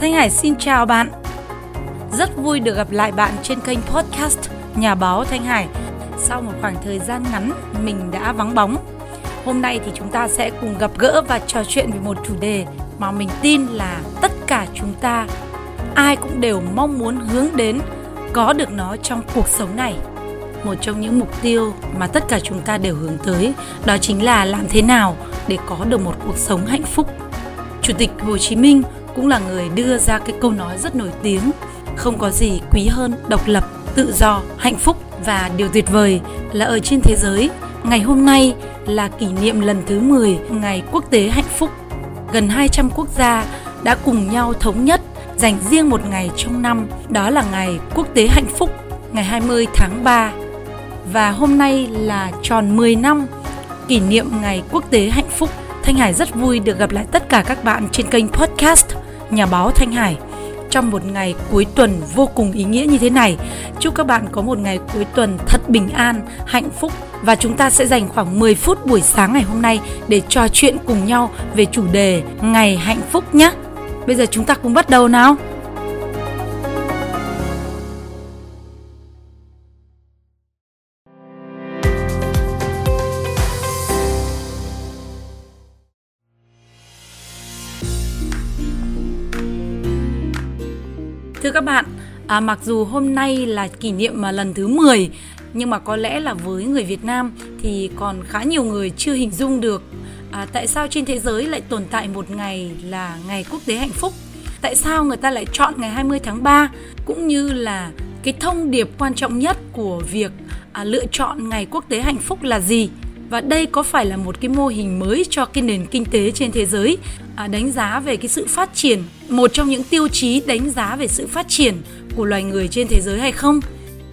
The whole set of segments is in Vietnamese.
Thanh Hải xin chào bạn. Rất vui được gặp lại bạn trên kênh podcast Nhà báo Thanh Hải. Sau một khoảng thời gian ngắn, mình đã vắng bóng. Hôm nay thì chúng ta sẽ cùng gặp gỡ và trò chuyện về một chủ đề mà mình tin là tất cả chúng ta, ai cũng đều mong muốn hướng đến, có được nó trong cuộc sống này một trong những mục tiêu mà tất cả chúng ta đều hướng tới, đó chính là làm thế nào để có được một cuộc sống hạnh phúc chủ tịch hồ chí minh cũng là người đưa ra cái câu nói rất nổi tiếng không có gì quý hơn độc lập tự do hạnh phúc và điều tuyệt vời là ở trên thế giới ngày hôm nay là kỷ niệm lần thứ 10 ngày quốc tế hạnh phúc gần 200 quốc gia đã cùng nhau thống nhất dành riêng một ngày trong năm, đó là ngày quốc tế hạnh phúc, ngày 20 tháng 3. Và hôm nay là tròn 10 năm kỷ niệm ngày quốc tế hạnh phúc. Thanh Hải rất vui được gặp lại tất cả các bạn trên kênh podcast Nhà báo Thanh Hải trong một ngày cuối tuần vô cùng ý nghĩa như thế này. Chúc các bạn có một ngày cuối tuần thật bình an, hạnh phúc và chúng ta sẽ dành khoảng 10 phút buổi sáng ngày hôm nay để trò chuyện cùng nhau về chủ đề Ngày hạnh phúc nhé. Bây giờ chúng ta cùng bắt đầu nào. Các bạn, à, mặc dù hôm nay là kỷ niệm mà lần thứ 10 nhưng mà có lẽ là với người Việt Nam thì còn khá nhiều người chưa hình dung được à, tại sao trên thế giới lại tồn tại một ngày là ngày quốc tế hạnh phúc? Tại sao người ta lại chọn ngày 20 tháng 3 cũng như là cái thông điệp quan trọng nhất của việc à, lựa chọn ngày quốc tế hạnh phúc là gì? Và đây có phải là một cái mô hình mới cho cái nền kinh tế trên thế giới? À, đánh giá về cái sự phát triển một trong những tiêu chí đánh giá về sự phát triển của loài người trên thế giới hay không?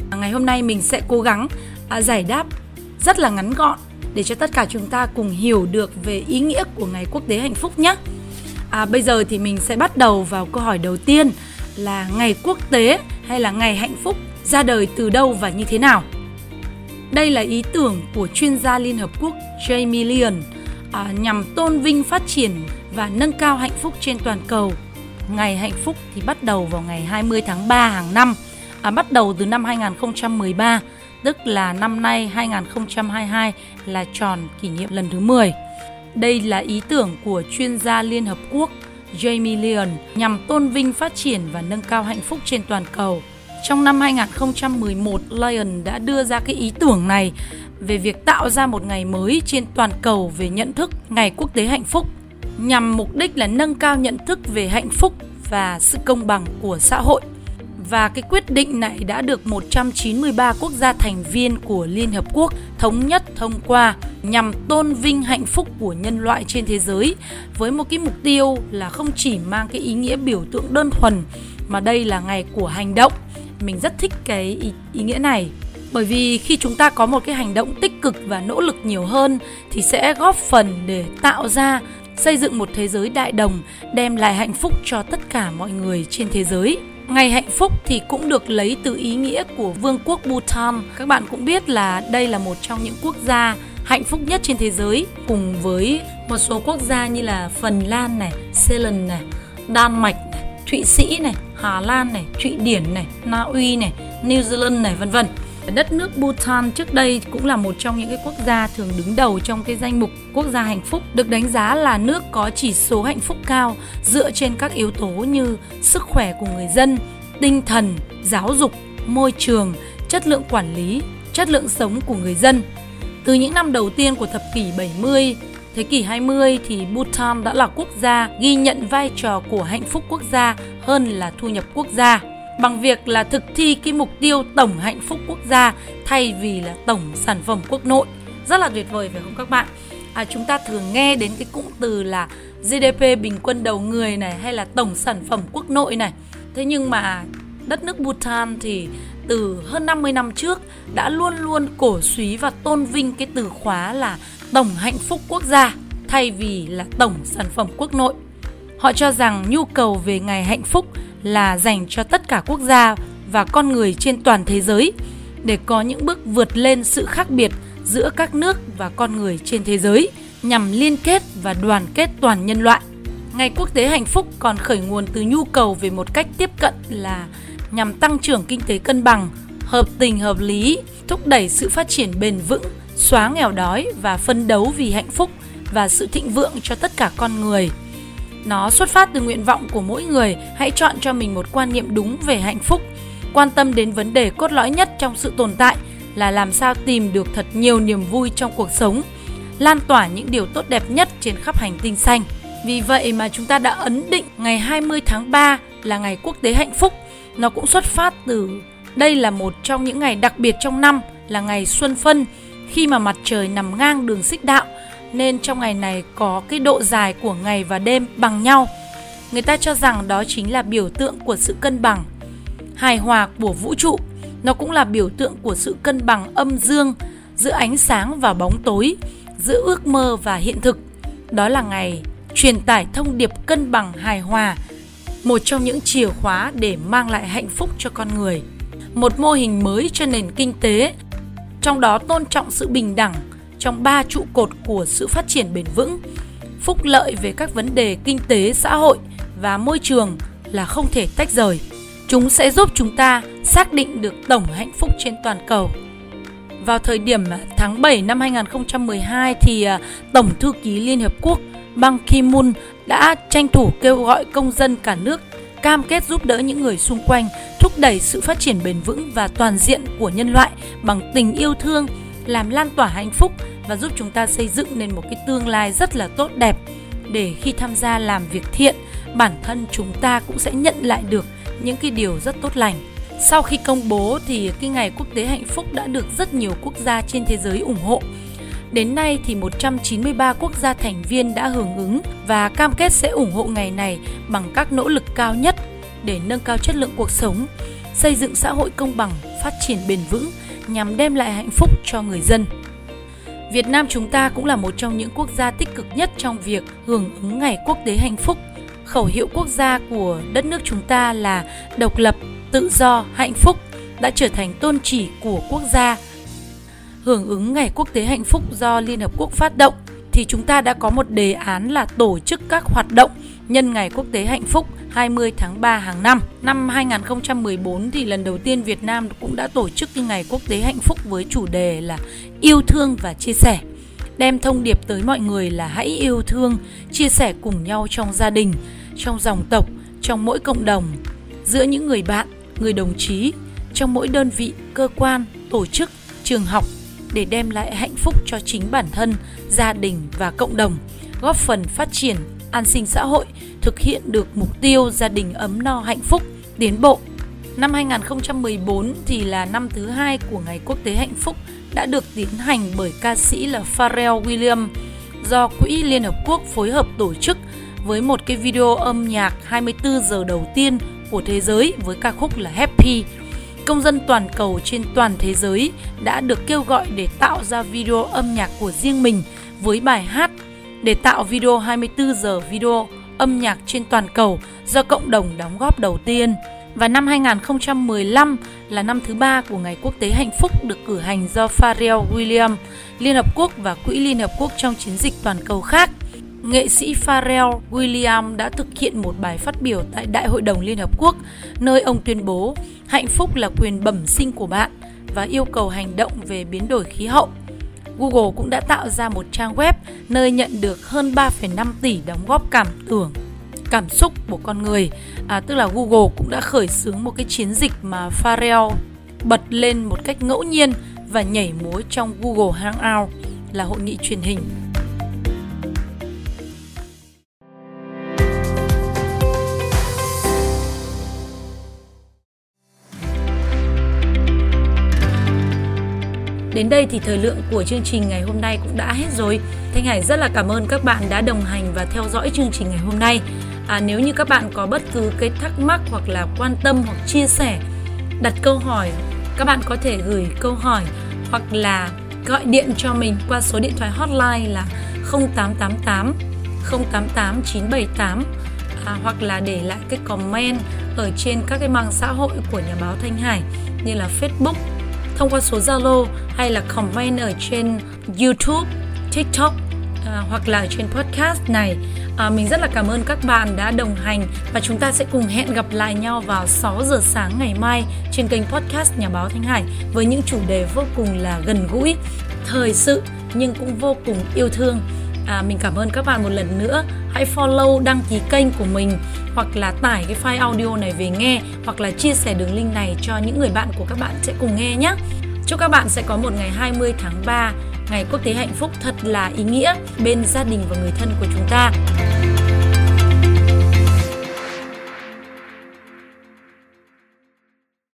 À, ngày hôm nay mình sẽ cố gắng à, giải đáp rất là ngắn gọn để cho tất cả chúng ta cùng hiểu được về ý nghĩa của ngày quốc tế hạnh phúc nhé. À, bây giờ thì mình sẽ bắt đầu vào câu hỏi đầu tiên là ngày quốc tế hay là ngày hạnh phúc ra đời từ đâu và như thế nào? Đây là ý tưởng của chuyên gia Liên Hợp Quốc Jamie Leon à, nhằm tôn vinh phát triển và nâng cao hạnh phúc trên toàn cầu. Ngày hạnh phúc thì bắt đầu vào ngày 20 tháng 3 hàng năm, à, bắt đầu từ năm 2013, tức là năm nay 2022 là tròn kỷ niệm lần thứ 10. Đây là ý tưởng của chuyên gia Liên Hợp Quốc Jamie Leon nhằm tôn vinh phát triển và nâng cao hạnh phúc trên toàn cầu. Trong năm 2011, Lion đã đưa ra cái ý tưởng này về việc tạo ra một ngày mới trên toàn cầu về nhận thức Ngày Quốc tế Hạnh phúc nhằm mục đích là nâng cao nhận thức về hạnh phúc và sự công bằng của xã hội. Và cái quyết định này đã được 193 quốc gia thành viên của Liên Hợp Quốc thống nhất thông qua nhằm tôn vinh hạnh phúc của nhân loại trên thế giới với một cái mục tiêu là không chỉ mang cái ý nghĩa biểu tượng đơn thuần mà đây là ngày của hành động mình rất thích cái ý, ý nghĩa này. Bởi vì khi chúng ta có một cái hành động tích cực và nỗ lực nhiều hơn thì sẽ góp phần để tạo ra xây dựng một thế giới đại đồng đem lại hạnh phúc cho tất cả mọi người trên thế giới. Ngày hạnh phúc thì cũng được lấy từ ý nghĩa của Vương quốc Bhutan. Các bạn cũng biết là đây là một trong những quốc gia hạnh phúc nhất trên thế giới cùng với một số quốc gia như là Phần Lan này, Ceylon này, Đan Mạch này, Thụy Sĩ này, Hà Lan này, Thụy Điển này, Na Uy này, New Zealand này vân vân. Đất nước Bhutan trước đây cũng là một trong những cái quốc gia thường đứng đầu trong cái danh mục quốc gia hạnh phúc, được đánh giá là nước có chỉ số hạnh phúc cao dựa trên các yếu tố như sức khỏe của người dân, tinh thần, giáo dục, môi trường, chất lượng quản lý, chất lượng sống của người dân. Từ những năm đầu tiên của thập kỷ 70, thế kỷ 20 thì Bhutan đã là quốc gia ghi nhận vai trò của hạnh phúc quốc gia hơn là thu nhập quốc gia. Bằng việc là thực thi cái mục tiêu tổng hạnh phúc quốc gia thay vì là tổng sản phẩm quốc nội. Rất là tuyệt vời phải không các bạn? À, chúng ta thường nghe đến cái cụm từ là GDP bình quân đầu người này hay là tổng sản phẩm quốc nội này. Thế nhưng mà đất nước Bhutan thì từ hơn 50 năm trước đã luôn luôn cổ suý và tôn vinh cái từ khóa là tổng hạnh phúc quốc gia thay vì là tổng sản phẩm quốc nội. Họ cho rằng nhu cầu về ngày hạnh phúc là dành cho tất cả quốc gia và con người trên toàn thế giới để có những bước vượt lên sự khác biệt giữa các nước và con người trên thế giới nhằm liên kết và đoàn kết toàn nhân loại. Ngày quốc tế hạnh phúc còn khởi nguồn từ nhu cầu về một cách tiếp cận là nhằm tăng trưởng kinh tế cân bằng, hợp tình hợp lý, thúc đẩy sự phát triển bền vững, xóa nghèo đói và phân đấu vì hạnh phúc và sự thịnh vượng cho tất cả con người. Nó xuất phát từ nguyện vọng của mỗi người hãy chọn cho mình một quan niệm đúng về hạnh phúc, quan tâm đến vấn đề cốt lõi nhất trong sự tồn tại là làm sao tìm được thật nhiều niềm vui trong cuộc sống, lan tỏa những điều tốt đẹp nhất trên khắp hành tinh xanh. Vì vậy mà chúng ta đã ấn định ngày 20 tháng 3 là ngày quốc tế hạnh phúc. Nó cũng xuất phát từ đây là một trong những ngày đặc biệt trong năm là ngày xuân phân khi mà mặt trời nằm ngang đường xích đạo nên trong ngày này có cái độ dài của ngày và đêm bằng nhau. Người ta cho rằng đó chính là biểu tượng của sự cân bằng, hài hòa của vũ trụ. Nó cũng là biểu tượng của sự cân bằng âm dương giữa ánh sáng và bóng tối, giữa ước mơ và hiện thực. Đó là ngày truyền tải thông điệp cân bằng hài hòa, một trong những chìa khóa để mang lại hạnh phúc cho con người. Một mô hình mới cho nền kinh tế, trong đó tôn trọng sự bình đẳng trong ba trụ cột của sự phát triển bền vững. Phúc lợi về các vấn đề kinh tế, xã hội và môi trường là không thể tách rời. Chúng sẽ giúp chúng ta xác định được tổng hạnh phúc trên toàn cầu. Vào thời điểm tháng 7 năm 2012 thì à, Tổng thư ký Liên Hợp Quốc Ban Ki-moon đã tranh thủ kêu gọi công dân cả nước cam kết giúp đỡ những người xung quanh, thúc đẩy sự phát triển bền vững và toàn diện của nhân loại bằng tình yêu thương, làm lan tỏa hạnh phúc và giúp chúng ta xây dựng nên một cái tương lai rất là tốt đẹp để khi tham gia làm việc thiện, bản thân chúng ta cũng sẽ nhận lại được những cái điều rất tốt lành. Sau khi công bố thì cái ngày quốc tế hạnh phúc đã được rất nhiều quốc gia trên thế giới ủng hộ Đến nay thì 193 quốc gia thành viên đã hưởng ứng và cam kết sẽ ủng hộ ngày này bằng các nỗ lực cao nhất để nâng cao chất lượng cuộc sống, xây dựng xã hội công bằng, phát triển bền vững nhằm đem lại hạnh phúc cho người dân. Việt Nam chúng ta cũng là một trong những quốc gia tích cực nhất trong việc hưởng ứng Ngày Quốc tế Hạnh phúc. Khẩu hiệu quốc gia của đất nước chúng ta là độc lập, tự do, hạnh phúc đã trở thành tôn chỉ của quốc gia hưởng ứng Ngày Quốc tế Hạnh phúc do Liên Hợp Quốc phát động thì chúng ta đã có một đề án là tổ chức các hoạt động nhân Ngày Quốc tế Hạnh phúc 20 tháng 3 hàng năm. Năm 2014 thì lần đầu tiên Việt Nam cũng đã tổ chức cái Ngày Quốc tế Hạnh phúc với chủ đề là yêu thương và chia sẻ. Đem thông điệp tới mọi người là hãy yêu thương, chia sẻ cùng nhau trong gia đình, trong dòng tộc, trong mỗi cộng đồng, giữa những người bạn, người đồng chí, trong mỗi đơn vị, cơ quan, tổ chức, trường học để đem lại hạnh phúc cho chính bản thân, gia đình và cộng đồng, góp phần phát triển an sinh xã hội, thực hiện được mục tiêu gia đình ấm no hạnh phúc, tiến bộ. Năm 2014 thì là năm thứ hai của Ngày Quốc tế Hạnh phúc đã được tiến hành bởi ca sĩ là Pharrell Williams do Quỹ Liên Hợp Quốc phối hợp tổ chức với một cái video âm nhạc 24 giờ đầu tiên của thế giới với ca khúc là Happy công dân toàn cầu trên toàn thế giới đã được kêu gọi để tạo ra video âm nhạc của riêng mình với bài hát để tạo video 24 giờ video âm nhạc trên toàn cầu do cộng đồng đóng góp đầu tiên. Và năm 2015 là năm thứ ba của Ngày Quốc tế Hạnh phúc được cử hành do Pharrell Williams, Liên Hợp Quốc và Quỹ Liên Hợp Quốc trong chiến dịch toàn cầu khác nghệ sĩ Pharrell Williams đã thực hiện một bài phát biểu tại Đại hội đồng Liên Hợp Quốc, nơi ông tuyên bố hạnh phúc là quyền bẩm sinh của bạn và yêu cầu hành động về biến đổi khí hậu. Google cũng đã tạo ra một trang web nơi nhận được hơn 3,5 tỷ đóng góp cảm tưởng, cảm xúc của con người. À, tức là Google cũng đã khởi xướng một cái chiến dịch mà Pharrell bật lên một cách ngẫu nhiên và nhảy múa trong Google Hangout là hội nghị truyền hình Đến đây thì thời lượng của chương trình ngày hôm nay cũng đã hết rồi. Thanh Hải rất là cảm ơn các bạn đã đồng hành và theo dõi chương trình ngày hôm nay. À, nếu như các bạn có bất cứ cái thắc mắc hoặc là quan tâm hoặc chia sẻ, đặt câu hỏi, các bạn có thể gửi câu hỏi hoặc là gọi điện cho mình qua số điện thoại hotline là 0888 088 978 à, hoặc là để lại cái comment ở trên các cái mạng xã hội của nhà báo Thanh Hải như là Facebook thông qua số Zalo hay là comment ở trên YouTube, TikTok à, hoặc là trên podcast này. À, mình rất là cảm ơn các bạn đã đồng hành và chúng ta sẽ cùng hẹn gặp lại nhau vào 6 giờ sáng ngày mai trên kênh podcast Nhà báo Thanh Hải với những chủ đề vô cùng là gần gũi, thời sự nhưng cũng vô cùng yêu thương. À, mình cảm ơn các bạn một lần nữa. Hãy follow, đăng ký kênh của mình hoặc là tải cái file audio này về nghe hoặc là chia sẻ đường link này cho những người bạn của các bạn sẽ cùng nghe nhé. Chúc các bạn sẽ có một ngày 20 tháng 3, ngày quốc tế hạnh phúc thật là ý nghĩa bên gia đình và người thân của chúng ta.